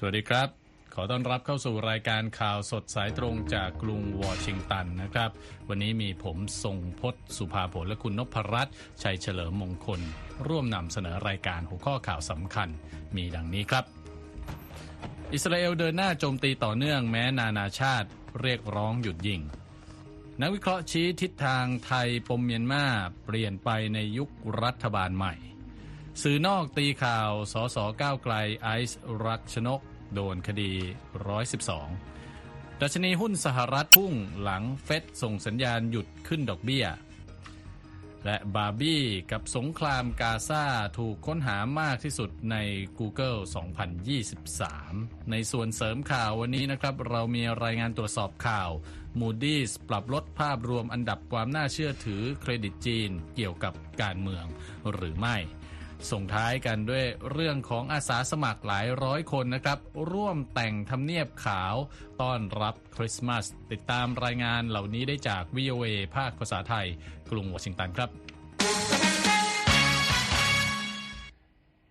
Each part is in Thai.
สวัสดีครับ ขอต้อนรับเข้าสู่รายการข่าวสดสายตรงจากกรุงวอชิงตันนะครับ วันนี้มีผมทรงพศสุภาผลและคุณนพรัตน์ชัยเฉลิมมงคล ร่วมนำเสนอรายการหัวข้อข่าวสำคัญ มีดังนี้ครับ อิสราเอลเดินหน้าโจมตีต่อเนื่องแม้นานาชาติเรียกร้องหยุดยิงนักวิเคราะห์ชี้ทิศทางไทยปมเมียนมาเปลี่ยนไปในยุครัฐบาลใหม่ สื่อนอกตีข่าว สสก้าวไกลไอซ์รักชนก โดนคดี 112 ดัชนีหุ้นสหรัฐพุ่งหลังเฟดส่งสัญญาณหยุดขึ้นดอกเบี้ย และบาร์บี้กับสงครามกาซาถูกค้นหามากที่สุดใน Google 2023 ในส่วนเสริมข่าววันนี้นะครับ เรามีรายงานตรวจสอบข่าว Moody's ปรับลดภาพรวมอันดับความน่าเชื่อถือเครดิตจีนเกี่ยวกับการเมืองหรือไม่ ส่งท้ายกันด้วยเรื่องของอาสาสมัครหลายร้อยคนนะครับ ร่วมแต่งทำเนียบขาว ต้อนรับคริสต์มาส ติดตามรายงานเหล่านี้ได้จาก VOA ภาคภาษาไทย กรุงวอชิงตันครับ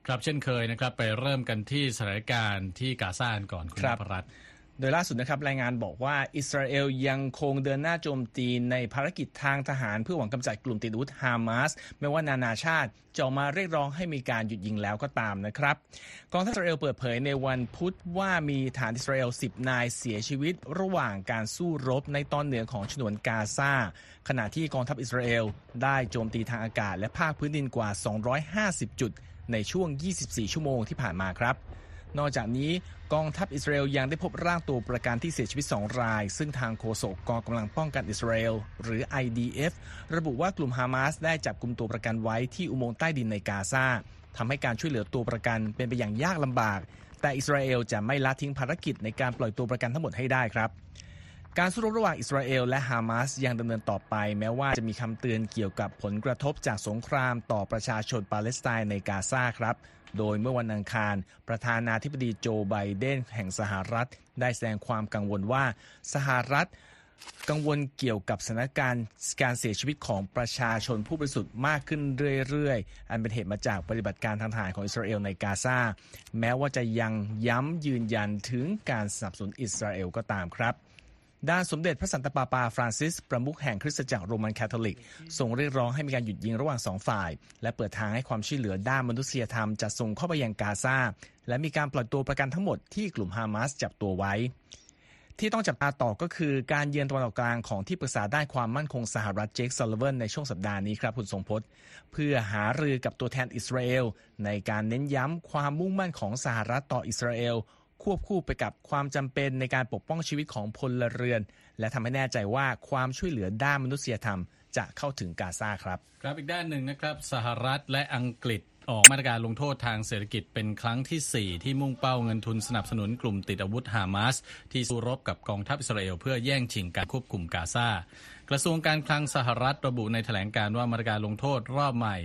ครับเช่นเคยนะครับ ไปเริ่มกันที่สถานการณ์ที่กาซานก่อนคุณครับพรัตน์ โดยล่าสุดนะครับรายงานบอกว่าอิสราเอลยังคงเดินหน้าโจมตีในภารกิจทางทหารเพื่อหวังกำจัดกลุ่มติดอาวุธฮามาสไม่ว่านานาชาติจะมาเรียกร้องให้มีการหยุดยิงแล้วก็ตามนะครับกองทัพอิสราเอลเปิดเผยในวันพุธว่ามีฐานอิสราเอล 10 นายเสียชีวิต ระหว่างการสู้รบในตอนเหนือของฉนวนกาซาขณะที่กองทัพอิสราเอลได้โจมตีทางอากาศและภาคพื้นดินกว่า 250 จุด ในช่วง 24 ชั่วโมงที่ผ่านมาครับ นอกจากนี้กองทัพอิสราเอลยังได้พบร่างตัวประกันที่เสียชีวิต 2 ราย ซึ่งทางโฆษกกองกำลังป้องกันอิสราเอลหรือ IDF ระบุว่ากลุ่มฮามาสได้จับกลุ่มตัวประกันไว้ที่อุโมงค์ใต้ดินในกาซาทำให้การช่วยเหลือตัวประกันเป็นไปอย่างยากลำบาก แต่อิสราเอลจะไม่ละทิ้งภารกิจในการปล่อยตัวประกันทั้งหมดให้ได้ครับการสู้รบระหว่างอิสราเอลและฮามาสยังดำเนินต่อไป แม้ว่าจะมีคำเตือนเกี่ยวกับผลกระทบจากสงครามต่อประชาชนปาเลสไตน์ในกาซาครับ โดยเมื่อวันอังคาร ประธานาธิบดีโจไบเดนแห่งสหรัฐ ได้แสดงความกังวลว่าสหรัฐกังวลเกี่ยวกับสถานการณ์การเสียชีวิตของประชาชนผู้บริสุทธิ์มากขึ้นเรื่อยๆ อันเป็นเหตุมาจากปฏิบัติการทางทหารของอิสราเอลในกาซา แม้ว่าจะยังย้ำยืนยันถึงการสนับสนุนอิสราเอลก็ตามครับ ด้านสมเด็จพระสันตะปาปาฟรานซิส ประมุขแห่งคริสตจักรโรมันคาทอลิกส่งเรียกร้องให้มีการหยุดยิงระหว่างสองฝ่าย และเปิดทางให้ความช่วยเหลือด้านมนุษยธรรมจะส่งเข้าไปยังกาซาและมีการปล่อยตัวประกันทั้งหมดที่กลุ่มฮามาสจับตัวไว้ ที่ต้องจับตาต่อก็คือการเยือนตะวันออกกลางของที่ปรึกษาด้านความมั่นคงสหรัฐเจคซัลเวนในช่วงสัปดาห์นี้ครับคุณทรงพจน์ เพื่อหารือกับตัวแทนอิสราเอลในการเน้นย้ำความมุ่งมั่นของสหรัฐต่ออิสราเอล ควบคู่ไปกับความจำเป็นในการปกป้องชีวิตของพลเรือน และทำให้แน่ใจว่าความช่วยเหลือด้านมนุษยธรรม จะเข้าถึงกาซาครับ ครับอีกด้านหนึ่งนะครับ สหรัฐและอังกฤษออกมาตรการลงโทษทางเศรษฐกิจเป็นครั้งที่ 4 ที่มุ่งเป้าเงินทุนสนับสนุนกลุ่มติดอาวุธฮามาสที่สู้รบกับกองทัพอิสราเอลเพื่อแย่งชิงการควบคุมกาซา กระทรวงการคลังสหรัฐระบุในแถลงการว่ามาตรการลงโทษรอบใหม่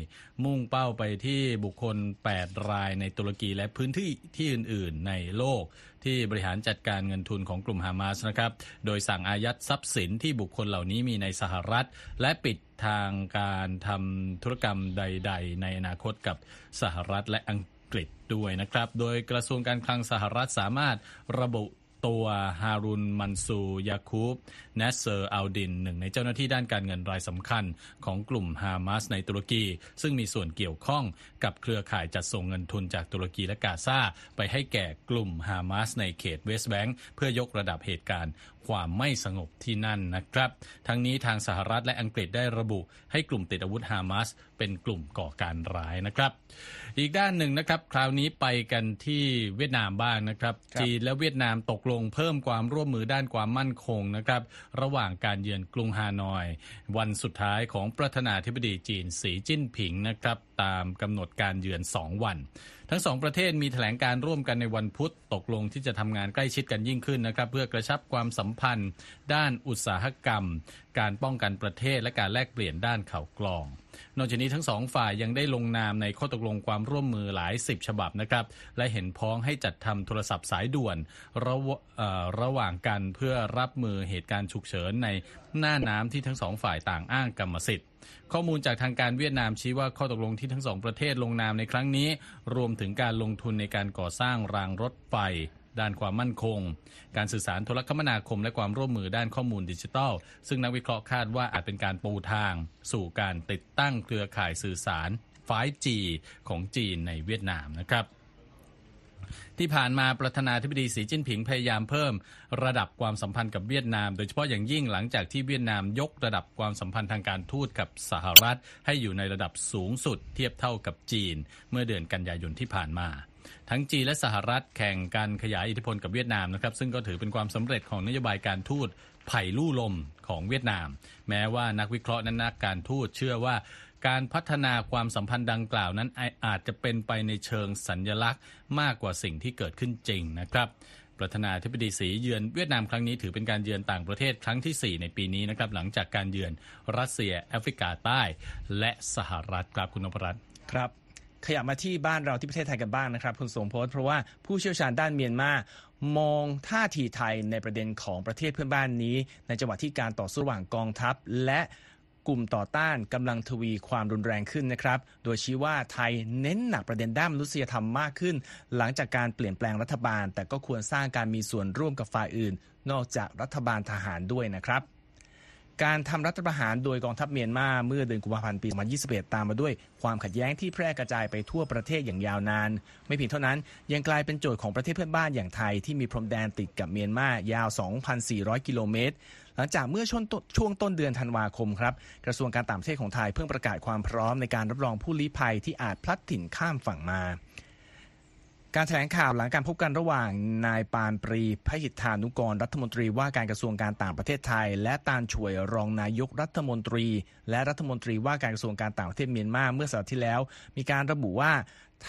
มุ่งเป้าไปที่บุคคล 8 รายในตุรกีและพื้นที่ที่อื่น ๆ ในโลกที่บริหารจัดการเงินทุนของกลุ่มฮามาสนะครับ โดยสั่งอายัดทรัพย์สินที่บุคคลเหล่านี้มีในสหรัฐ และปิดทางการทำธุรกรรมใด ๆ ในอนาคตกับสหรัฐและอังกฤษด้วยนะครับ โดยกระทรวงการคลังสหรัฐสามารถระบุ ตัวฮารุนมันซูยาคูบเนสเซอร์อัลดินหนึ่งในเจ้าหน้าที่ด้านการเงินรายสำคัญของกลุ่มฮามาสในตุรกี ซึ่งมีส่วนเกี่ยวข้องกับเครือข่ายจัดส่งเงินทุนจากตุรกีและกาซาไปให้แก่กลุ่มฮามาสในเขตเวสต์แบงก์เพื่อยกระดับเหตุการณ์ความไม่สงบที่นั่นนะครับ ทั้งนี้ทางสหรัฐและอังกฤษได้ระบุ ให้กลุ่มติดอาวุธฮามาสเป็นกลุ่มก่อการร้ายนะครับ อีกด้านหนึ่งนะครับ คราวนี้ไปกันที่เวียดนามบ้างนะครับครับจีนและเวียดนามตกลงเพิ่มความร่วมมือด้านความมั่นคงนะครับ ระหว่างการเยือนกรุงฮานอย วันสุดท้ายของประธานาธิบดีจีนสีจิ้นผิงนะครับ ตามกำหนดการเยือน 2 วัน ทั้งสองประเทศมีแถลงการร่วมกันในวันพุธตกลงที่จะทำงานใกล้ชิดกันยิ่งขึ้นนะครับ เพื่อกระชับความสัมพันธ์ ด้านอุตสาหกรรม การป้องกันประเทศและการแลกเปลี่ยนด้านข่าวกลอง นอกจากนี้ทั้งสองฝ่ายยังได้ลงนามในข้อตกลงความร่วมมือหลายสิบฉบับนะครับและเห็นพ้องให้จัดทำโทรศัพท์สายด่วนระระหว่างกันเพื่อรับมือเหตุการณ์ฉุกเฉินในหน้าน้ำที่ทั้งสองฝ่ายต่างอ้างกรรมสิทธิ์ ข้อมูลจากทางการเวียดนามชี้ว่าข้อตกลงที่ทั้งสองประเทศลงนามในครั้งนี้ รวมถึงการลงทุนในการก่อสร้างรางรถไฟด้านความมั่นคง การสื่อสารโทรคมนาคมและความร่วมมือด้านข้อมูลดิจิทัล ซึ่งนักวิเคราะห์คาดว่าอาจเป็นการปูทาง สู่การติดตั้งเครือข่ายสื่อสาร 5G ของจีนในเวียดนามนะครับ ที่ผ่านมาประธานาธิบดีสีจิ้นผิงพยายามเพิ่ม ระดับความสัมพันธ์กับเวียดนาม โดยเฉพาะอย่างยิ่งหลังจากที่เวียดนามยกระดับความสัมพันธ์ทางการทูตกับสหรัฐ ให้อยู่ในระดับสูงสุดเทียบเท่ากับจีน เมื่อเดือนกันยายนที่ผ่านมาทั้งจีนและสหรัฐแข่งกันขยายอิทธิพลกับเวียดนามนะครับซึ่งก็ถือเป็นความสำเร็จของนโยบายการทูตไผ่ลู่ลมของเวียดนาม แม้ว่านักวิเคราะห์นั้นนักการทูตเชื่อว่า การพัฒนาความสัมพันธ์ดังกล่าวนั้นอาจจะเป็นไปในเชิงสัญญลักษณ์มากกว่าสิ่งที่เกิดขึ้นจริงนะครับประธานาธิบดีสีเยือนเวียดนามครั้งนี้ถือเป็นการเยือนต่างประเทศครั้งที่ 4 ในปีนี้นะครับหลังจากการเยือนรัสเซียแอฟริกาใต้ และสหรัฐครับคุณนพรัตน์ครับขยับมาที่บ้านเราที่ประเทศไทยกันบ้างนะครับคุณสมพศเพราะว่าผู้เชี่ยวชาญด้านเมียนมามองท่าทีไทยในประเด็นของประเทศเพื่อนบ้านนี้ ในจังหวะที่การต่อสู้ระหว่างกองทัพและ กลุ่มต่อต้านกำลังทวีความรุนแรงขึ้นนะครับ โดยชี้ว่าไทยเน้นหนักประเด็นด้านมนุษยธรรมมากขึ้น หลังจากการเปลี่ยนแปลงรัฐบาล แต่ก็ควรสร้างการมีส่วนร่วมกับฝ่ายอื่น นอกจากรัฐบาลทหารด้วยนะครับ การทำรัฐประหารโดยกองทัพเมียนมาเมื่อเดือนกุมภาพันธ์ปี 2021 ตามมาด้วยความขัดแย้งที่แพร่กระจายไปทั่วประเทศอย่างยาวนาน ไม่เพียงเท่านั้นยังกลายเป็นโจทย์ของประเทศเพื่อนบ้านอย่างไทยที่มีพรมแดนติดกับเมียนมายาว 2,400 กิโลเมตรหลังจากเมื่อช่วงช่วงต้นเดือนธันวาคมครับกระทรวงการต่างประเทศของไทยเพิ่งประกาศความพร้อมในการรับรองผู้ลี้ภัยที่อาจพลัดถิ่นข้ามฝั่งมา การแถลงข่าวหลังการพบกันระหว่างนายปานปรีพหิทธานุกรรัฐมนตรีว่าการกระทรวงการต่างประเทศไทย และตาลช่วยรองนายกรัฐมนตรี และรัฐมนตรีว่าการกระทรวงการต่างประเทศเมียนมาเมื่อสัปดาห์ที่แล้ว มีการระบุว่า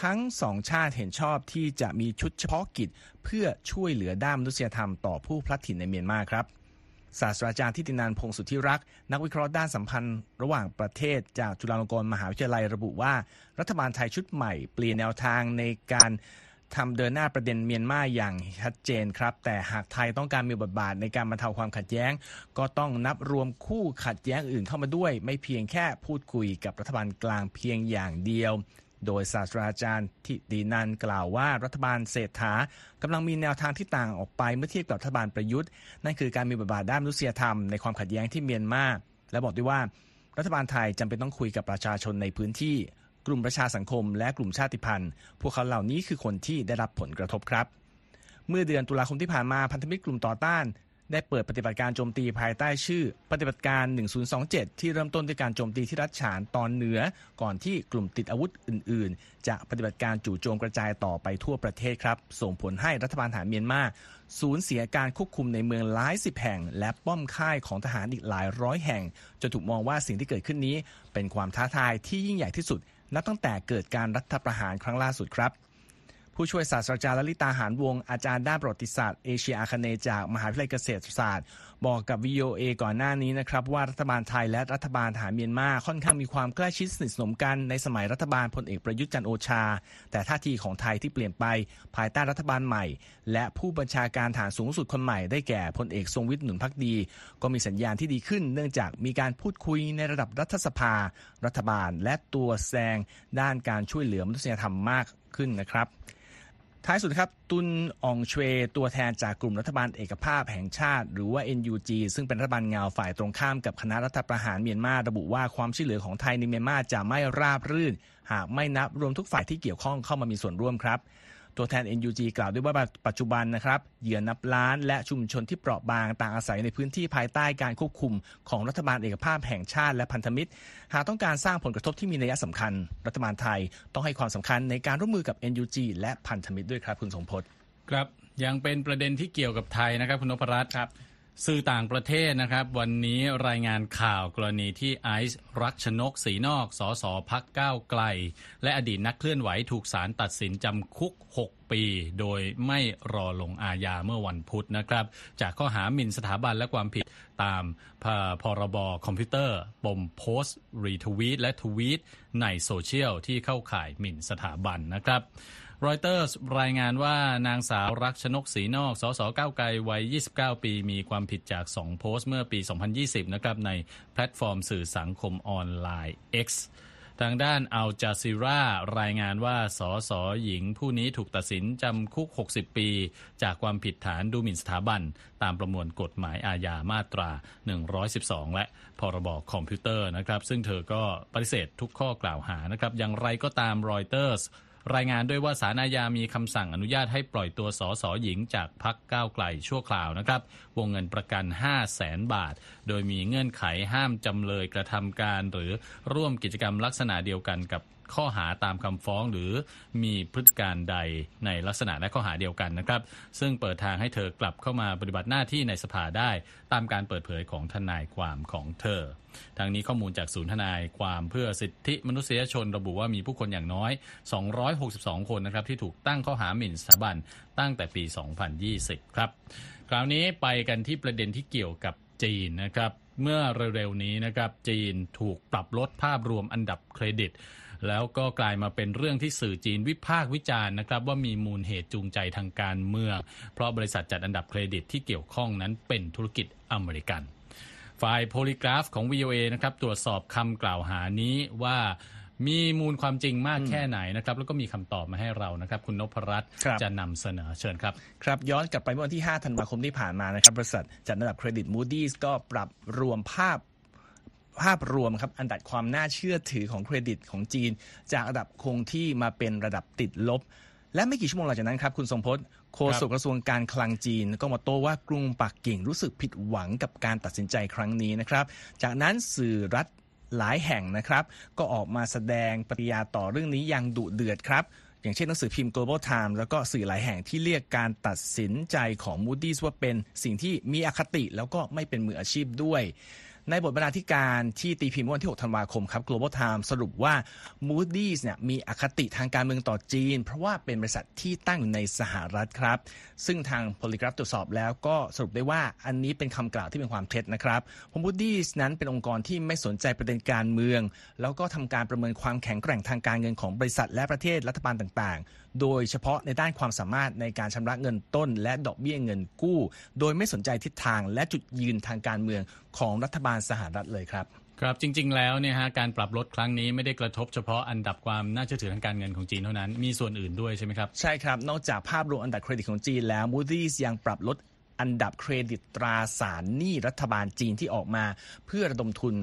ทั้งสองชาติเห็นชอบที่จะมีชุดเฉพาะกิจ เพื่อช่วยเหลือด้านมนุษยธรรมต่อผู้พลัดถิ่นในเมียนมาครับศาสตราจารย์ทิตินันพงสุทธิรักษ์นักวิเคราะห์ด้านสัมพันธ์ ระหว่างประเทศจากจุฬาลงกรณ์มหาวิทยาลัยระบุว่า รัฐบาลไทยชุดใหม่เปลี่ยนแนวทางในการ ทำเดินหน้าประเด็นเมียนมาอย่างชัดเจนครับ แต่หากไทยต้องการมีบทบาทในการบรรเทาความขัดแย้ง ก็ต้องนับรวมคู่ขัดแย้งอื่นเข้ามาด้วย ไม่เพียงแค่พูดคุยกับรัฐบาลกลางเพียงอย่างเดียว โดยศาสตราจารย์ทิตินันกล่าวว่ารัฐบาลเศรษฐากำลังมีแนวทางที่ต่างออกไปเมื่อเทียบกับรัฐบาลประยุทธ์นั่นคือการมีบทบาทด้านมนุษยธรรมในความขัดแย้งที่เมียนมาและบอกด้วยว่า รัฐบาลไทยจำเป็นต้องคุยกับประชาชนในพื้นที่ กลุ่มประชาสังคม และกลุ่มชาติพันธุ์ พวกเขาเหล่านี้คือคนที่ได้รับผลกระทบครับ เมื่อเดือนตุลาคมที่ผ่านมาพันธมิตรกลุ่มต่อต้าน ได้เปิดปฏิบัติการโจมตีภายใต้ชื่อ ปฏิบัติการ 1027 ที่เริ่มต้นด้วยการโจมตีที่รัฐฉานตอนเหนือ ก่อนที่กลุ่มติดอาวุธอื่น ๆ จะปฏิบัติการจู่โจมกระจายต่อไปทั่วประเทศครับ ส่งผลให้รัฐบาลทหารเมียนมาสูญเสียการควบคุมในเมืองหลายสิบแห่ง และป้อมค่ายของทหารอีกหลายร้อยแห่งจนถูกมองว่าสิ่งที่เกิดขึ้นนี้ เป็นความท้าทายที่ยิ่งใหญ่ที่สุด นับตั้งแต่เกิดการรัฐประหารครั้งล่าสุดครับ ผู้ช่วยศาสตราจารย์ลลิตาหารวง อาจารย์ด้านประวัติศาสตร์เอเชียอาคเนย์จากมหาวิทยาลัยเกษตรศาสตร์ บอกกับ VOA ก่อนหน้านี้นะครับว่ารัฐบาลไทยและรัฐบาลทหารเมียนมาค่อนข้างมีความใกล้ชิดสนิทสนมกันในสมัยรัฐบาลพลเอกประยุทธ์จันโอชา แต่ท่าทีของไทยที่เปลี่ยนไปภายใต้รัฐบาลใหม่ และผู้บัญชาการฐานสูงสุดคนใหม่ได้แก่พลเอกทรงวิทย์หนุนพักดี ก็มีสัญญาณที่ดีขึ้น เนื่องจากมีการพูดคุยในระดับรัฐสภา รัฐบาล และตัวแซงด้านการช่วยเหลือมนุษยธรรมมากขึ้นนะครับ ท้ายสุดครับ ตุนอองเชวตัวแทนจากกลุ่มรัฐบาลเอกภาพแห่งชาติ หรือว่า NUG ซึ่งเป็นรัฐบาลเงาฝ่ายตรงข้ามกับคณะรัฐประหารเมียนมาระบุว่าความช่วยเหลือของไทยในเมียนมาจะไม่ราบรื่น หากไม่นับรวมทุกฝ่ายที่เกี่ยวข้องเข้ามามีส่วนร่วมครับ ตัวแทน NUG กล่าวด้วยว่าปัจจุบันนะครับเหยื่อนับล้านและชุมชนที่เปราะบางต่างอาศัยในพื้นที่ภายใต้การควบคุม ของรัฐบาลเอกภาพแห่งชาติและพันธมิตร หากต้องการสร้างผลกระทบที่มีนัยสำคัญ รัฐบาลไทยต้องให้ความสำคัญในการร่วมมือกับ NUG และพันธมิตรด้วยครับคุณสงพศครับยังเป็นประเด็นที่เกี่ยวกับไทยนะครับคุณนพรัตน์ครับ สื่อต่างประเทศนะครับ วันนี้รายงานข่าวกรณีที่ไอซ์รักชนกศรีนอกสส. พรรคก้าวไกล และอดีตนักเคลื่อนไหวถูกศาลตัดสินจำคุก 6 ปี โดยไม่รอลงอาญาเมื่อวันพุธนะครับ จากข้อหาหมิ่นสถาบันและความผิดตามพรบคอมพิวเตอร์ปมโพสต์รีทวีตและทวีตในโซเชียลที่เข้าข่ายหมิ่นสถาบันนะครับ รอยเตอร์สรายงานว่านางสาวรักชนกศรีนอกสสก้าวไกลวัย 29 ปี มีความผิดจาก 2 โพสต์เมื่อปี 2020 นะครับ ในแพลตฟอร์มสื่อสังคมออนไลน์ X ทางด้านอัลจาซีรารายงานว่าสอสอหญิงผู้นี้ถูกตัดสินจำคุก 60 ปี จากความผิดฐานดูหมิ่นสถาบัน ตามประมวลกฎหมายอาญามาตรา 112 และพรบคอมพิวเตอร์นะครับ ซึ่งเธอก็ปฏิเสธทุกข้อกล่าวหานะครับ อย่างไรก็ตามรอยเตอร์ รายงานด้วยว่าศาลอาญามีคำสั่งอนุญาตให้ปล่อยตัวสอสอหญิงจากพรรคก้าวไกลชั่วคราวนะครับ วงเงินประกัน 5 0 0แสนบาท โดยมีเงื่อนไขห้ามจำเลยกระทำการ หรือร่วมกิจกรรมลักษณะเดียวกันกับข้อหาตามคำฟ้องหรือมีพฤติการใดในลักษณะและข้อหาเดียวกันนะครับ ซึ่งเปิดทางให้เธอกลับเข้ามาปฏิบัติหน้าที่ในสภาได้ ตามการเปิดเผยของทนายความของเธอทางนี้ข้อมูลจากศูนย์ทนายความเพื่อสิทธิมนุษยชนระบุว่ามีผู้คนอย่างน้อย 262 คนนะครับที่ถูกตั้งข้อหาหมิ่นสถาบันตั้งแต่ปี 2020 ครับ คราวนี้ไปกันที่ประเด็นที่เกี่ยวกับจีนนะครับ เมื่อเร็วๆนี้นะครับจีนถูกปรับลดภาพรวมอันดับเครดิต แล้วก็กลายมาเป็นเรื่องที่สื่อจีนวิพากษ์วิจารณ์นะครับว่ามีมูลเหตุจูงใจทางการเมือง เพราะบริษัทจัดอันดับเครดิตที่เกี่ยวข้องนั้นเป็นธุรกิจอเมริกัน ฝ่ายโพลิกราฟของ VOA นะครับตรวจสอบคำกล่าวหานี้ว่ามีมูลความจริงมากแค่ไหนนะครับ แล้วก็มีคำตอบมาให้เรานะครับ คุณนพรัตน์ครับจะนำเสนอเชิญครับ ครับ ย้อนกลับไปเมื่อวันที่ 5 ธันวาคมที่ผ่านมานะครับ บริษัทจัดอันดับเครดิต Moody's ก็ปรับรวมภาพ ภาพรวมครับอันดับความน่าเชื่อถือของเครดิตของจีน จากระดับคงที่มาเป็นระดับติดลบ และไม่กี่ชั่วโมงหลังจากนั้นครับ คุณทรงพจน์โฆษกกระทรวงการคลังจีน ก็มาโต้ว่ากรุงปักกิ่งรู้สึกผิดหวังกับการตัดสินใจครั้งนี้นะครับ จากนั้นสื่อรัฐหลายแห่งนะครับ ก็ออกมาแสดงปฏิกิริยาต่อเรื่องนี้อย่างดุเดือดครับอย่างเช่นหนังสือพิมพ์ Global Times แล้วก็สื่อหลายแห่งที่เรียกการตัดสินใจของ Moody's ว่าเป็นสิ่งที่มีอคติแล้วก็ไม่เป็นมืออาชีพด้วย ในบทบรรณาธิการที่ตีพิมพ์เมื่อวันที่ 6 ธันวาคมครับ Global Times สรุปว่า Moody's เนี่ยมีอคติทางการเมืองต่อจีน เพราะว่าเป็นบริษัทที่ตั้งอยู่ในสหรัฐครับ ซึ่งทาง Polygraph ตรวจสอบแล้วก็สรุปได้ว่าอันนี้เป็นคำกล่าวที่เป็นความเท็จนะครับเพราะ Moody's นั้นเป็นองค์กรที่ไม่สนใจประเด็นการเมือง แล้วก็ทำการประเมินความแข็งแกร่งทางการเงินของบริษัทและประเทศรัฐบาลต่างๆ โดยเฉพาะในด้านความสามารถในการชำระเงินต้น และดอกเบี้ยเงินกู้ โดยไม่สนใจทิศทางและจุดยืนทางการเมืองของรัฐบาลสหรัฐเลยครับครับจริง ๆ แล้วเนี่ยฮะการปรับลดครั้งนี้ไม่ได้กระทบเฉพาะอันดับความน่าเชื่อถือทางการเงินของจีนเท่านั้น มีส่วนอื่นด้วยใช่ไหมครับ ใช่ครับ นอกจากภาพรวมอันดับเครดิตของจีนแล้ว Moody's ยังปรับลดอันดับเครดิตตราสารหนี้รัฐบาลจีนที่ออกมา เพื่อระดมทุน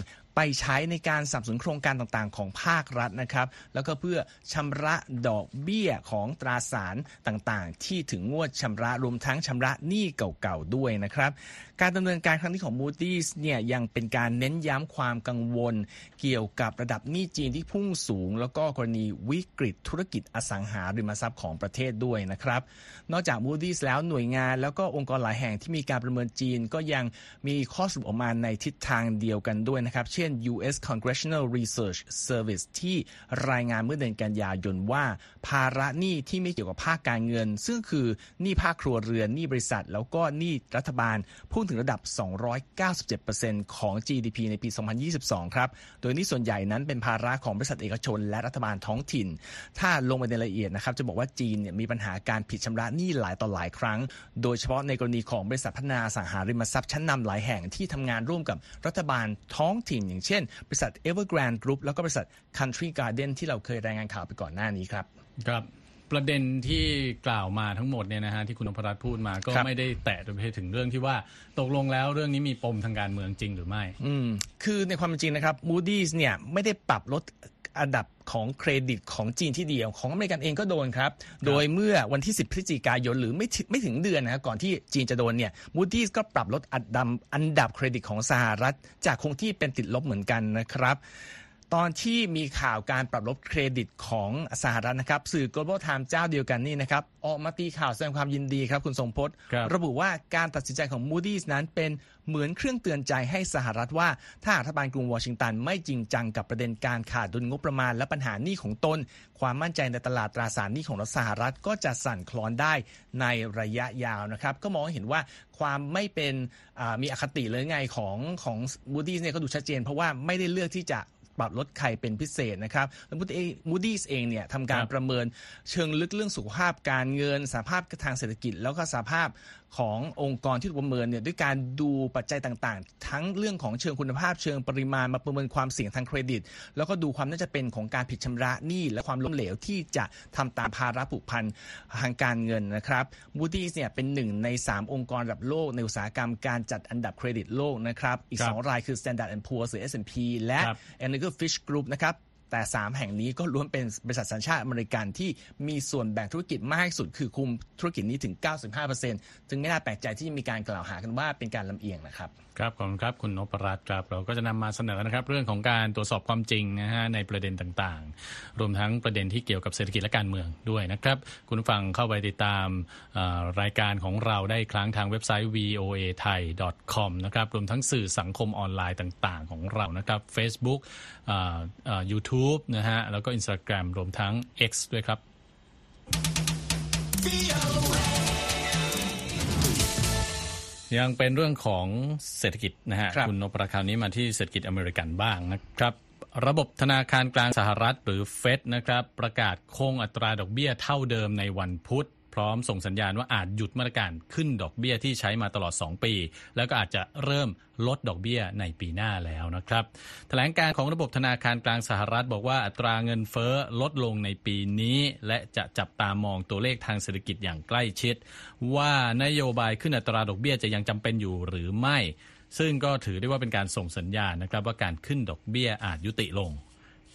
ไปใช้ในการสนับสนุนโครงการต่างๆ ของภาครัฐนะครับ แล้วก็เพื่อชำระดอกเบี้ยของตราสารต่างๆ ที่ถึงงวดชำระรวมทั้งชำระหนี้เก่าๆด้วยนะครับ การดำเนินการครั้งนี้ของ Moody's เนี่ยยังเป็นการเน้นย้ำความกังวล เกี่ยวกับระดับหนี้จีนที่พุ่งสูง แล้วก็กรณีวิกฤตธุรกิจอสังหาริมทรัพย์ของประเทศด้วยนะครับ นอกจาก Moody's แล้วหน่วยงาน แล้วก็องค์กรหลายแห่งที่มีการประเมินจีนก็ยังมีข้อสรุปออกมาในทิศทางเดียวกันด้วยนะครับ เช่น U.S. Congressional Research Service ที่รายงานเมื่อเดือนกันยายนว่า ภาระหนี้ที่ไม่เกี่ยวกับภาคการเงิน ซึ่งคือหนี้ภาคครัวเรือนหนี้บริษัท แล้วก็หนี้รัฐบาลพุ่งถึงระดับ 297%ของ GDP ในปี 2022 ครับ โดยนี้ส่วนใหญ่นั้นเป็นภาระของบริษัทเอกชน และรัฐบาลท้องถิ่น ถ้าลงไปในรายละเอียดนะครับ จะบอกว่าจีนเนี่ยมีปัญหาการผิดชำระหนี้หลายต่อหลายครั้ง โดยเฉพาะในกรณีของบริษัทพัฒนาสังหาริมทรัพย์ชั้นนำหลายแห่งที่ทำงานร่วมกับรัฐบาลท้องถิ่น อย่างเช่น บริษัท Evergrande Group แล้วก็บริษัท Country Garden ที่เราเคยรายงานข่าวไปก่อนหน้านี้ครับครับ ประเด็นที่กล่าวมาทั้งหมดเนี่ยนะฮะที่คุณนพรัตน์พูดมาก็ครับ ไม่ได้แตะไปถึงเรื่องที่ว่าตกลงแล้วเรื่องนี้มีปมทางการเมืองจริงหรือไม่ อืมคือในความเป็นจริงนะครับ Moody's เนี่ยไม่ได้ปรับลดอันดับของเครดิตของจีนที่เดียว ของอเมริกันเองก็โดนครับ โดยเมื่อวันที่ 10 พฤศจิกายนหรือไม่ถึงไม่ถึงเดือนนะครับก่อนที่จีนจะโดนเนี่ย Moody's ก็ปรับลดอันดับอันดับเครดิตของสหรัฐ จากคงที่เป็นติดลบเหมือนกันนะครับ ตอนที่มีข่าวการปรับลดเครดิตของสหรัฐนะครับ สื่อ Global Times เจ้าเดียวกันนี่นะครับ ออกมาตีข่าวแสดงความยินดีครับ คุณทรงพจน์ครับระบุว่าการตัดสินใจของ Moody's นั้นเป็นเหมือนเครื่องเตือนใจให้สหรัฐว่า ถ้ารัฐบาลกรุงวอชิงตันไม่จริงจังกับประเด็นการขาดดุลงบประมาณและปัญหาหนี้ของตน ความมั่นใจในตลาดตราสารหนี้ของรัฐสหรัฐก็จะสั่นคลอนได้ในระยะยาวนะครับ ก็มองให้เห็นว่าความไม่เป็นอ่ามีอคติเลยไงของของ Moody's เนี่ยก็ดูชัดเจน เพราะว่าไม่ได้เลือกที่จะ ปรับลดใครเป็นพิเศษนะครับแล้ว Moody's เองเนี่ยทำการครับประเมินเชิงลึกเรื่องสุขภาพการเงินสภาพทางเศรษฐกิจ แล้วก็สภาพขององค์กรที่ถูกประเมินเนี่ยด้วยการดูปัจจัยต่างๆ ทั้งเรื่องของเชิงคุณภาพเชิงปริมาณมาประเมินความเสี่ยงทางเครดิต แล้วก็ดูความน่าจะเป็นของการผิดชำระหนี้และความล้มเหลวที่จะทำตามภาระผูกพันทางการเงินนะครับ Moody's เนี่ยเป็นหนึ่งใน 3 องค์กรระดับโลกในอุตสาหกรรมการจัดอันดับเครดิตโลกนะครับอีก 2 รายคือ Standard Poor's หรือ S&P และ a n a g e r Fish Group นะครับแต่ 3 แห่งนี้ก็ล้วนเป็นบริษัทสัญชาติอเมริกันที่มีส่วนแบ่งธุรกิจมากที่สุด คือคุมธุรกิจนี้ถึง 95%จึงไม่น่าแปลกใจที่มีการกล่าวหากันว่าเป็นการลำเอียงนะครับ ครับขอบคุณครับคุณนพรัตน์ครับเราก็จะนำมาเสนอนะครับ เรื่องของการตรวจสอบความจริงนะฮะในประเด็นต่างๆ รวมทั้งประเด็นที่เกี่ยวกับเศรษฐกิจและการเมืองด้วยนะครับ คุณฟังเข้าไปติดตามรายการของเราได้ครั้งทางเว็บไซต์ voa thai com นะครับรวมทั้งสื่อสังคมออนไลน์ต่างๆ ของเรานะครับ Facebook YouTube นะฮะแล้วก็ Instagram รวมทั้ง X ด้วยครับ ยังเป็นเรื่องของเศรษฐกิจนะฮะคุณนพราคราวนี้มาที่เศรษฐกิจอเมริกันบ้างนะครับ ระบบธนาคารกลางสหรัฐหรือเฟดนะครับ ประกาศคงอัตราดอกเบี้ยเท่าเดิมในวันพุธ พร้อมส่งสัญญาณว่าอาจหยุดมาตรการขึ้นดอกเบี้ยที่ใช้มาตลอด 2 ปี แล้วก็อาจจะเริ่มลดดอกเบี้ยในปีหน้าแล้วนะครับแถลงการของระบบธนาคารกลางสหรัฐ บอกว่าอัตราเงินเฟ้อลดลงในปีนี้ และจะจับตามองตัวเลขทางเศรษฐกิจอย่างใกล้ชิด ว่านโยบายขึ้นอัตราดอกเบี้ยจะยังจำเป็นอยู่หรือไม่ ซึ่งก็ถือได้ว่าเป็นการส่งสัญญาณนะครับว่าการขึ้นดอกเบี้ยอาจยุติลง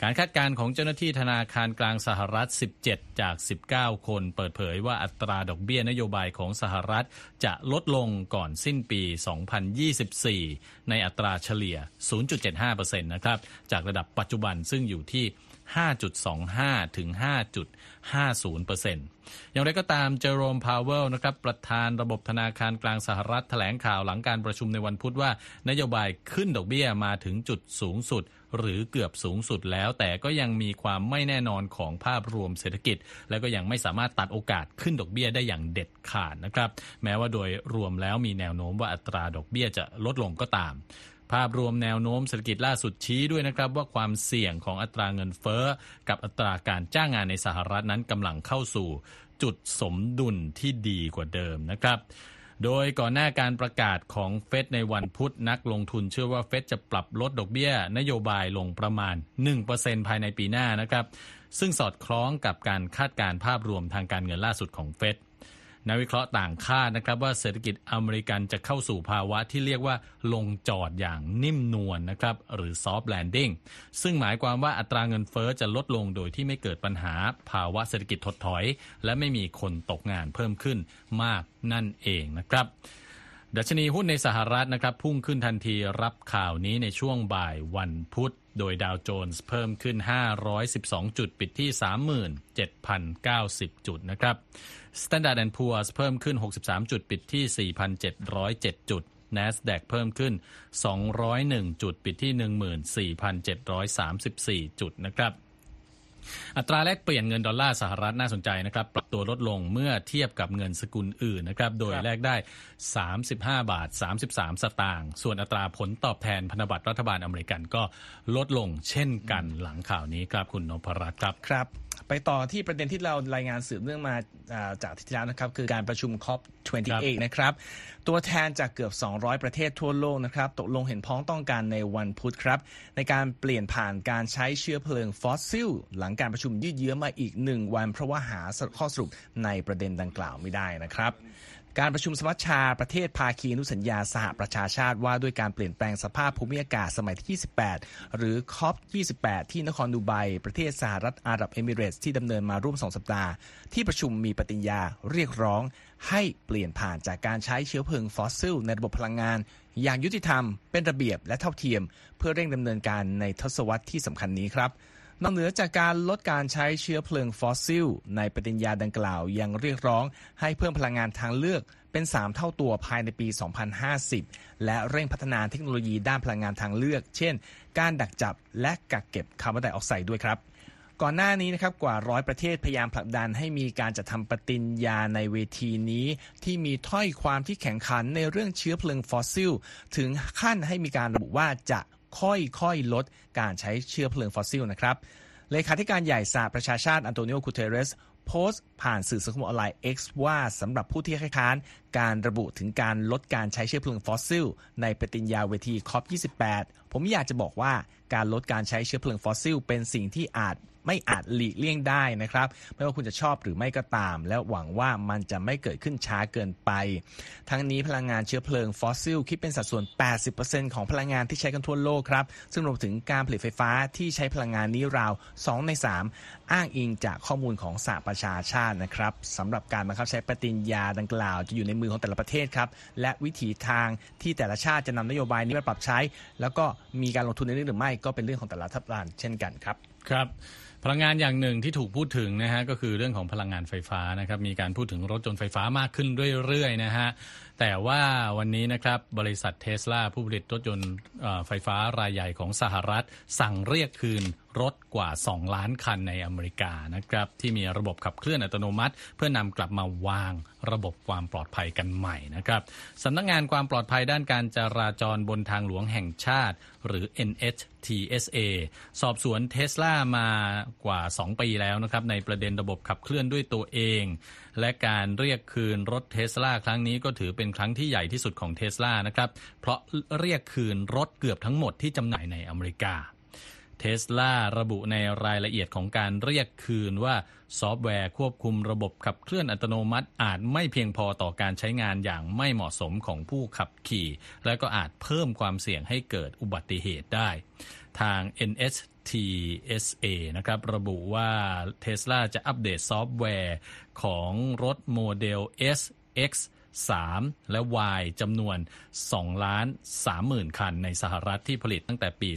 การคาดการณ์ของเจ้าหน้าที่ธนาคารกลางสหรัฐ 17 จาก 19 คน เปิดเผยว่าอัตราดอกเบี้ยนโยบายของสหรัฐจะลดลงก่อนสิ้นปี 2024 ในอัตราเฉลี่ย 0.75%นะครับ จากระดับปัจจุบันซึ่งอยู่ที่5.25 ถึง 5.50%อย่างไรก็ตามเจอโรมพาวเวลนะครับประธานระบบธนาคารกลางสหรัฐแถลงข่าวหลังการประชุมในวันพุธว่า นโยบายขึ้นดอกเบี้ยมาถึงจุดสูงสุด หรือเกือบสูงสุดแล้ว แต่ก็ยังมีความไม่แน่นอนของภาพรวมเศรษฐกิจ และก็ยังไม่สามารถตัดโอกาสขึ้นดอกเบี้ยได้อย่างเด็ดขาดนะครับ แม้ว่าโดยรวมแล้วมีแนวโน้มว่าอัตราดอกเบี้ยจะลดลงก็ตาม ภาพรวมแนวโน้มเศรษฐกิจล่าสุดชี้ด้วยนะครับว่าความเสี่ยงของอัตราเงินเฟ้อ กับอัตราการจ้างงานในสหรัฐนั้นกำลังเข้าสู่จุดสมดุลที่ดีกว่าเดิมนะครับ โดยก่อนหน้าการประกาศของเฟดในวันพุธนักลงทุนเชื่อว่าเฟดจะปรับลดดอกเบี้ย นโยบายลงประมาณ 1%ภายในปีหน้านะครับ ซึ่งสอดคล้องกับการคาดการภาพรวมทางการเงินล่าสุดของเฟด นักวิเคราะห์ต่างคาดนะครับว่าเศรษฐกิจอเมริกันจะเข้าสู่ภาวะที่เรียกว่าลงจอดอย่างนิ่มนวลนนะครับหรือ soft landing ซึ่งหมายความว่าอัตราเงินเฟอ้อจะลดลงโดยที่ไม่เกิดปัญหาภาวะเศรษฐกิจถดถอย และไม่มีคนตกงานเพิ่มขึ้นมากนั่นเองนะครับดัชนีหุ้นในสหรัฐนะครับพุ่งขึ้นทันทีรับข่าวนี้ในช่วงบ่ายวันพุธ โดยดาวโจนส์เพิ่มขึ้น 512 จุดปิดที่ 37,090 จุดนะครับ Standard Poor's เพิ่มขึ้น 63 จุดปิดที่ 4,707 จุด NASDAQ เพิ่มขึ้น 201 จุดปิดที่ 14,734 จุดนะครับอัตราแลกเปลี่ยนเงินดอลลาร์สหรัฐน่าสนใจนะครับปรับตัวลดลงเมื่อเทียบกับเงินสกุลอื่นนะครับโดยแลกได้ 35 บาท 33 สตางค์ส่วนอัตราผลตอบแทนพันธบัตรรัฐบาลอเมริกันก็ลดลงเช่นกันหลังข่าวนี้ครับคุณนพรัตน์ครับครับ ไปต่อที่ประเด็นที่เรารายงานสืบเนื่องมาจากที่แล้วนะครับ คือการประชุม COP28 นะครับ ตัวแทนจากเกือบ 200 ประเทศทั่วโลกนะครับ ตกลงเห็นพ้องต้องการในวันพุธครับ ในการเปลี่ยนผ่านการใช้เชื้อเพลิงฟอสซิล หลังการประชุมยืดเยื้อมาอีกหนึ่งวัน เพราะว่าหาข้อสรุปในประเด็นดังกล่าวไม่ได้นะครับ การประชุมสมัชชาประเทศภาคีนุสัญญาสหประชาชาติว่าด้วยการเปลี่ยนแปลงสภาพภูมิอากาศสมัยที่ 28 หรือคอป28 ที่นครดูไบประเทศสหรัฐอาหรับเอมิเรตส์ที่ดำเนินมาร่วม 2 สัปดาห์ ที่ประชุมมีปฏิญญาเรียกร้องให้เปลี่ยนผ่านจากการใช้เชื้อเพลิงฟอสซิลในระบบพลังงาน อย่างยุติธรรม เป็นระเบียบและเท่าเทียม เพื่อเร่งดำเนินการในทศวรรษที่สำคัญนี้ครับ นอกเหนือจากการลดการใช้เชื้อเพลิงฟอสซิล ในปฏิญญาดังกล่าวยังเรียกร้องให้เพิ่มพลังงานทางเลือกเป็น 3 เท่าตัวภายในปี 2050 และเร่งพัฒนาเทคโนโลยีด้านพลังงานทางเลือก เช่น การดักจับและกักเก็บคาร์บอนไดออกไซด์ด้วยครับก่อนหน้านี้นะครับกว่าร้อยประเทศพยายามผลักดันให้มีการจัดทำปฏิญญาในเวทีนี้ ที่มีถ้อยความที่แข็งขันในเรื่องเชื้อเพลิงฟอสซิล ถึงขั้นให้มีการระบุว่าจะ ค่อยๆ ลดการใช้เชื้อเพลิงฟอสซิลนะครับเลขาธิการใหญ่สหประชาชาติอันโตนิโอ กูเทเรซโพสต์ผ่านสื่อสังคมออนไลน์ X ว่าสำหรับผู้ที่คัดค้านการระบุถึงการลดการใช้เชื้อเพลิงฟอสซิล ในปฏิญญาเวที COP28 ผมอยากจะบอกว่าการลดการใช้เชื้อเพลิงฟอสซิล เป็นสิ่งที่อาจ ไม่อาจหลีกเลี่ยงได้นะครับ ไม่ว่าคุณจะชอบหรือไม่ก็ตาม และหวังว่ามันจะไม่เกิดขึ้นช้าเกินไป ทั้งนี้พลังงานเชื้อเพลิงฟอสซิลคิดเป็นสัดส่วน 80%ของพลังงานที่ใช้กันทั่วโลกครับ ซึ่งรวมถึงการผลิตไฟฟ้าที่ใช้พลังงานนี้ราว 2 ใน 3 อ้างอิงจากข้อมูลของสหประชาชาตินะครับสำหรับการบังคับใช้ปฏิญญาดังกล่าว จะอยู่ในมือของแต่ละประเทศครับ และวิถีทางที่แต่ละชาติจะนำนโยบายนี้มาปรับใช้ แล้วก็มีการลงทุนในเรื่องหรือไม่ก็เป็นเรื่องของแต่ละทัพานเช่นกันครับ ครับพลังงานอย่างหนึ่งที่ถูกพูดถึงนะฮะก็คือเรื่องของพลังงานไฟฟ้านะครับมีการพูดถึงรถยนต์ไฟฟ้ามากขึ้นเรื่อยๆนะฮะแต่ว่าวันนี้นะครับบริษัทเทสลาผู้ผลิตรถยนต์ไฟฟ้ารายใหญ่ของสหรัฐ สั่งเรียกคืนรถกว่า 2 ล้านคันในอเมริกานะครับที่มีระบบขับเคลื่อนอัตโนมัติ เพื่อนำกลับมาวางระบบความปลอดภัยกันใหม่นะครับสำนักงงานความปลอดภัยด้านการจราจรบนทางหลวงแห่งชาติ หรือ NHTSA สอบสวนเทสลามากว่า 2 ปีแล้วนะครับ ในประเด็นระบบขับเคลื่อนด้วยตัวเอง และการเรียกคืนรถเทสลาครั้งนี้ก็ถือเป็นครั้งที่ใหญ่ที่สุดของเทสลานะครับ เพราะเรียกคืนรถเกือบทั้งหมดที่จำหน่ายในอเมริกา เทสลาระบุในรายละเอียดของการเรียกคืนว่าซอฟต์แวร์ควบคุมระบบขับเคลื่อนอัตโนมัติอาจไม่เพียงพอต่อการใช้งานอย่างไม่เหมาะสมของผู้ขับขี่ และก็อาจเพิ่มความเสี่ยงให้เกิดอุบัติเหตุได้ ทาง NHTSA นะครับระบุว่าเท s l a จะอัปเดตซอฟต์แวร์ของรถโมเดล S X 3 และ Y จำนวน2ล้าน30,000คันในสหรัฐที่ผลิตตั้งแต่ปี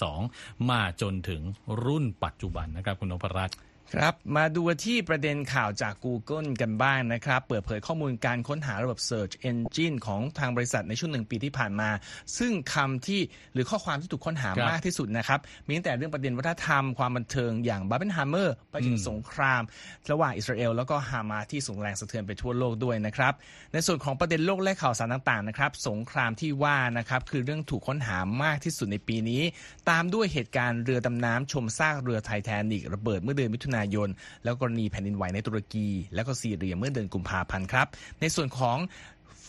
2012 มาจนถึงรุ่นปัจจุบันนะครับคุณนพรัตน์ ครับมาดูที่ประเด็นข่าวจาก Google กันบ้างนะครับ เปิดเผยข้อมูลการค้นหาระบบ Search Engine ของทางบริษัทในช่วงหนึ่งปีที่ผ่านมา ซึ่งคำที่หรือข้อความที่ถูกค้นหามากที่สุดนะครับ มีตั้งแต่เรื่องประเด็นวัฒนธรรมความบันเทิงอย่าง Barbenheimer ไปถึงสงคราม ระหว่างอิสราเอลแล้วก็ฮามาสที่ส่งแรงสะเทือนไปทั่วโลกด้วยนะครับ ในส่วนของประเด็นโลกและข่าวสารต่างๆนะครับสงครามที่ว่านะครับคือเรื่องถูกค้นหามากที่สุดในปีนี้ ตามด้วยเหตุการณ์เรือดำน้ำชมซากเรือไททานิกระเบิดเมื่อเดือนมิถุนายน แล้วกรณีแผ่นดินไหวในตุรกี และก็ซีเรียเมื่อเดือนกุมภาพันธ์ครับ ในส่วนของ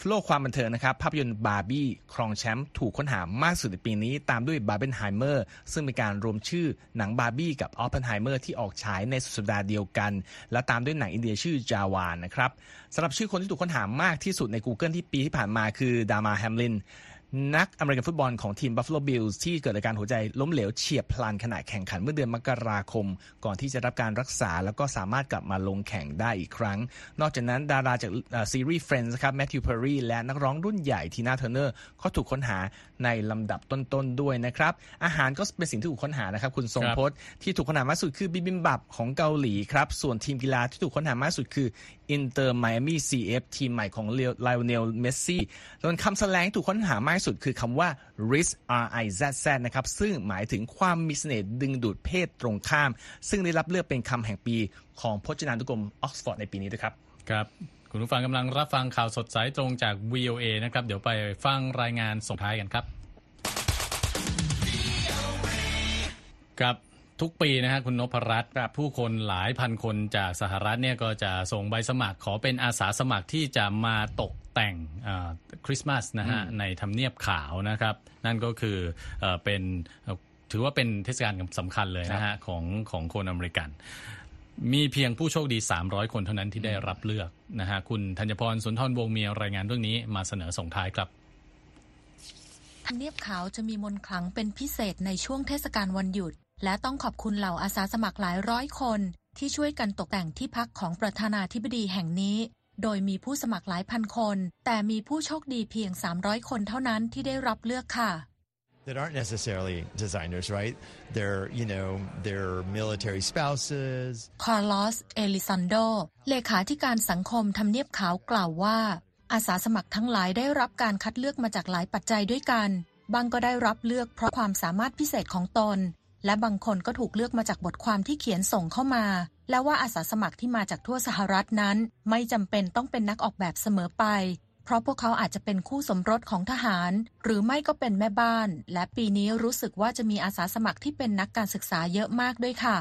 โลกความบันเทิงนะครับ ภาพยนตร์บาร์บี้ครองแชมป์ถูกค้นหามากสุดในปีนี้ ตามด้วย Barbenheimer ซึ่งเป็นการรวมชื่อหนังบาร์บี้กับออปเพนไฮเมอร์ที่ออกฉายในสุดสัปดาห์เดียวกัน และตามด้วยหนังอินเดียชื่อจาวานนะครับสำหรับชื่อคนที่ถูกค้นหามากที่สุดใน Google ที่ปีที่ผ่านมาคือดามาร์ แฮมลิน นักอเมริกันฟุตบอลของทีม Buffalo Bills ที่เกิดอาการหัวใจล้มเหลวเฉียบพลันขณะแข่งขันเมื่อเดือนมกราคม ก่อนที่จะรับการรักษาแล้วก็สามารถกลับมาลงแข่งได้อีกครั้ง นอกจากนั้นดาราจากซีรีส์ Friends ครับแมทธิวเพอร์รีและนักร้องรุ่นใหญ่ทีน่าเทอร์เนอร์เขาถูกค้นหา ในลำดับต้นๆด้วยนะครับ อาหารก็เป็นสิ่งที่ถูกค้นหานะครับ คุณทรงพจน์ที่ถูกค้นหามากสุดคือบิบิมบับของเกาหลีครับ ส่วนทีมกีฬาที่ถูกค้นหามากสุดคืออินเตอร์ไมอามี่ CF ทีมใหม่ของเลไลโอเนลเมสซี่ส่วนคำแสลงถูกค้นหามากสุดคือคำว่า riz r i z z นะครับ ซึ่งหมายถึงความมีเสน่ห์ดึงดูดเพศตรงข้าม ซึ่งได้รับเลือกเป็นคำแห่งปีของพจนานุกรมออกซฟอร์ดในปีนี้ด้วยครับครับ คุณผู้ฟังกำลังรับฟังข่าวสดสายตรงจาก VOA นะครับ เดี๋ยวไปฟังรายงานส่งท้ายกันครับ ครับทุกปีนะฮะคุณนพรัตน์ผู้คนหลายพันคนจากสหรัฐเนี่ยก็จะส่งใบสมัครขอเป็นอาสาสมัครที่จะมาตกแต่งคริสต์มาสนะฮะในทำเนียบขาวนะครับ นั่นก็คือเป็นถือว่าเป็นเทศกาลสำคัญเลยนะฮะของของคนอเมริกัน มีเพียงผู้โชคดี 300 คนเท่านั้นที่ได้รับเลือกนะฮะคุณธัญพรสุนทรวงมีรายงานเรื่องนี้มาเสนอส่งท้ายครับทำเนียบขาวจะมีมนต์ขลังเป็นพิเศษในช่วงเทศกาลวันหยุด และต้องขอบคุณเหล่าอาสาสมัครหลายร้อยคน ที่ช่วยกันตกแต่งที่พักของประธานาธิบดีแห่งนี้ โดยมีผู้สมัครหลายพันคน แต่มีผู้โชคดีเพียง 300 คนเท่านั้นที่ได้รับเลือกค่ะ that aren't necessarily designers, right? They're, you know, they're military spouses. Carlos Elizondo เลขาธิการสังคมทำเนียบขาวกล่าวว่า อาสาสมัครทั้งหลายได้รับการคัดเลือกมาจากหลายปัจจัยด้วยกัน บางก็ได้รับเลือกเพราะความสามารถพิเศษของตน และบางคนก็ถูกเลือกมาจากบทความที่เขียนส่งเข้ามา และว่าอาสาสมัครที่มาจากทั่วสหรัฐนั้น ไม่จำเป็นต้องเป็นนักออกแบบเสมอไป เพราะพวกเขาอาจจะเป็นคู่สมรสของทหาร หรือไม่ก็เป็นแม่บ้าน และปีนี้รู้สึกว่าจะมีอาสาสมัครที่เป็นนักการศึกษาเยอะมากด้วยค่ะ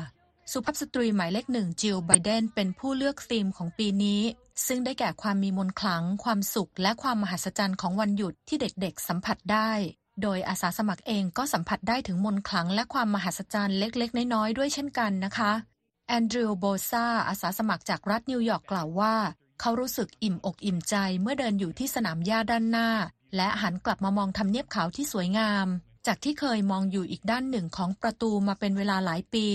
สุภาพสตรีหมายเลขหนึ่งจิลไบเดนเป็นผู้เลือกธีมของปีนี้ ซึ่งได้แก่ความมีมนต์ขลัง ความสุข และความมหัศจรรย์ของวันหยุดที่เด็กๆ สัมผัสได้ โดยอาสาสมัครเองก็สัมผัสได้ถึงมนต์ขลัง และความมหัศจรรย์เล็กๆ น้อยๆด้วยเช่นกันนะคะแอนดรูว์โบซาอาสาสมัครจากรัฐนิวยอร์กกล่าวว่า เขารู้สึกอิ่มอกอิ่มใจเมื่อเดินอยู่ที่สนามหญ้าด้านหน้า และหันกลับมามองทำเนียบขาวที่สวยงาม จากที่เคยมองอยู่อีกด้านหนึ่งของประตูมาเป็นเวลาหลายปี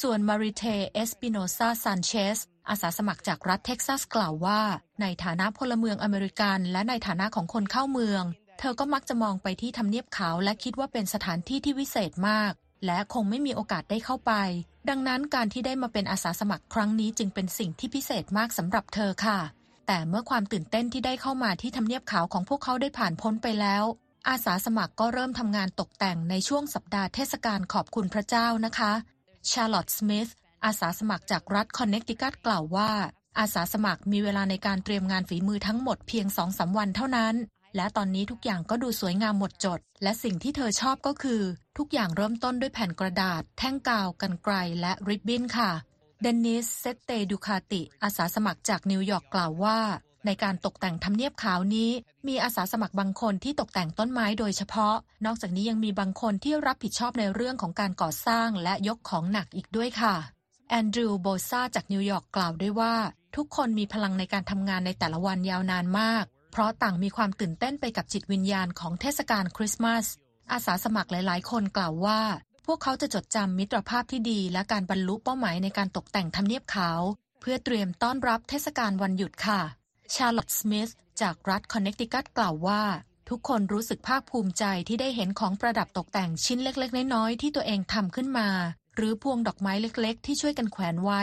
ส่วนมาริเท เอสปิโนซาซานเชสอาสาสมัครจากรัฐเท็กซัสกล่าวว่า ในฐานะพลเมืองอเมริกัน และในฐานะของคนเข้าเมือง เธอก็มักจะมองไปที่ทำเนียบขาวและคิดว่าเป็นสถานที่ที่วิเศษมาก และคงไม่มีโอกาสได้เข้าไป ดังนั้นการที่ได้มาเป็นอาสาสมัครครั้งนี้จึงเป็นสิ่งที่พิเศษมากสำหรับเธอค่ะ แต่เมื่อความตื่นเต้นที่ได้เข้ามาที่ทำเนียบขาวของพวกเขาได้ผ่านพ้นไปแล้ว อาสาสมัครก็เริ่มทำงานตกแต่งในช่วงสัปดาห์เทศกาลขอบคุณพระเจ้านะคะชาร์ลอตต์สมิธอาสาสมัครจากรัฐคอนเนคติคัตกล่าวว่า อาสาสมัครมีเวลาในการเตรียมงานฝีมือทั้งหมดเพียงสองสาวันเท่านั้น และตอนนี้ทุกอย่างก็ดูสวยงามหมดจด และสิ่งที่เธอชอบก็คือ ทุกอย่างเริ่มต้นด้วยแผ่นกระดาษ แท่งกาวกรรไกรและริบบิ้นค่ะเดนนิสเซตเตดูคาติ อาสาสมัครจากนิวยอร์กกล่าวว่า ในการตกแต่งทำเนียบขาวนี้ มีอาสาสมัครบางคนที่ตกแต่งต้นไม้โดยเฉพาะ นอกจากนี้ยังมีบางคนที่รับผิดชอบในเรื่องของการก่อสร้างและยกของหนักอีกด้วยค่ะแอนดรูว์โบซาจากนิวยอร์กกล่าวด้วยว่า ทุกคนมีพลังในการทำงานในแต่ละวันยาวนานมาก เพราะต่างมีความตื่นเต้นไปกับจิตวิญญาณของเทศกาลคริสต์มาส อาสาสมัครหลาย ๆ คนกล่าวว่า พวกเขาจะจดจำมิตรภาพที่ดี และการบรรลุเป้าหมายในการตกแต่งทำเนียบขาว เพื่อเตรียมต้อนรับเทศกาลวันหยุดค่ะ ชาร์ลอตต์สมิธจากรัฐคอนเนคติคัตกล่าวว่า ทุกคนรู้สึกภาคภูมิใจที่ได้เห็นของประดับตกแต่งชิ้นเล็ก ๆ น้อย ๆ ที่ตัวเองทำขึ้นมา หรือพวงดอกไม้เล็ก ๆ ที่ช่วยกันแขวนไว้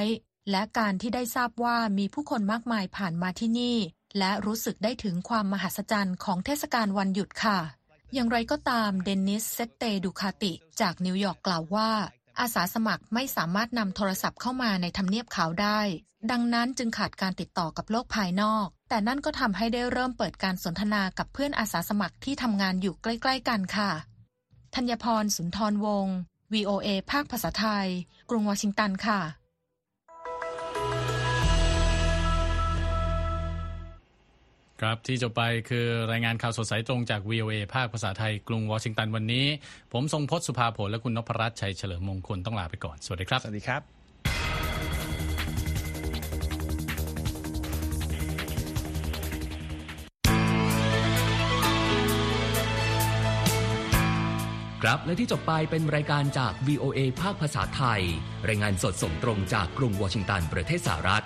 และการที่ได้ทราบว่ามีผู้คนมากมายผ่านมาที่นี่ และรู้สึกได้ถึงความมหัศจรรย์ของเทศกาลวันหยุดค่ะ อย่างไรก็ตามเดนนิสเซตเตดูคาติ จากนิวยอร์กกล่าวว่า อาสาสมัครไม่สามารถนำโทรศัพท์เข้ามาในทำเนียบขาวได้ ดังนั้นจึงขาดการติดต่อกับโลกภายนอก แต่นั่นก็ทำให้ได้เริ่มเปิดการสนทนากับเพื่อนอาสาสมัครที่ทำงานอยู่ใกล้ ๆ กันค่ะธัญพรสุนทรวงศ์ VOA ภาคภาษาไทย กรุงวอชิงตันค่ะ ครับที่จบไปคือรายงานข่าวสดสายตรงจาก VOA ภาคภาษาไทยกรุงวอชิงตันวันนี้ ผมทรงพศสุภาผลและคุณนพรัตน์ชัยเฉลิมมงคลต้องลาไปก่อน สวัสดีครับ สวัสดีครับครับและที่จบไปเป็นรายการจาก VOA ภาคภาษาไทย รายงานสดส่งตรงจากกรุงวอชิงตันประเทศสหรัฐ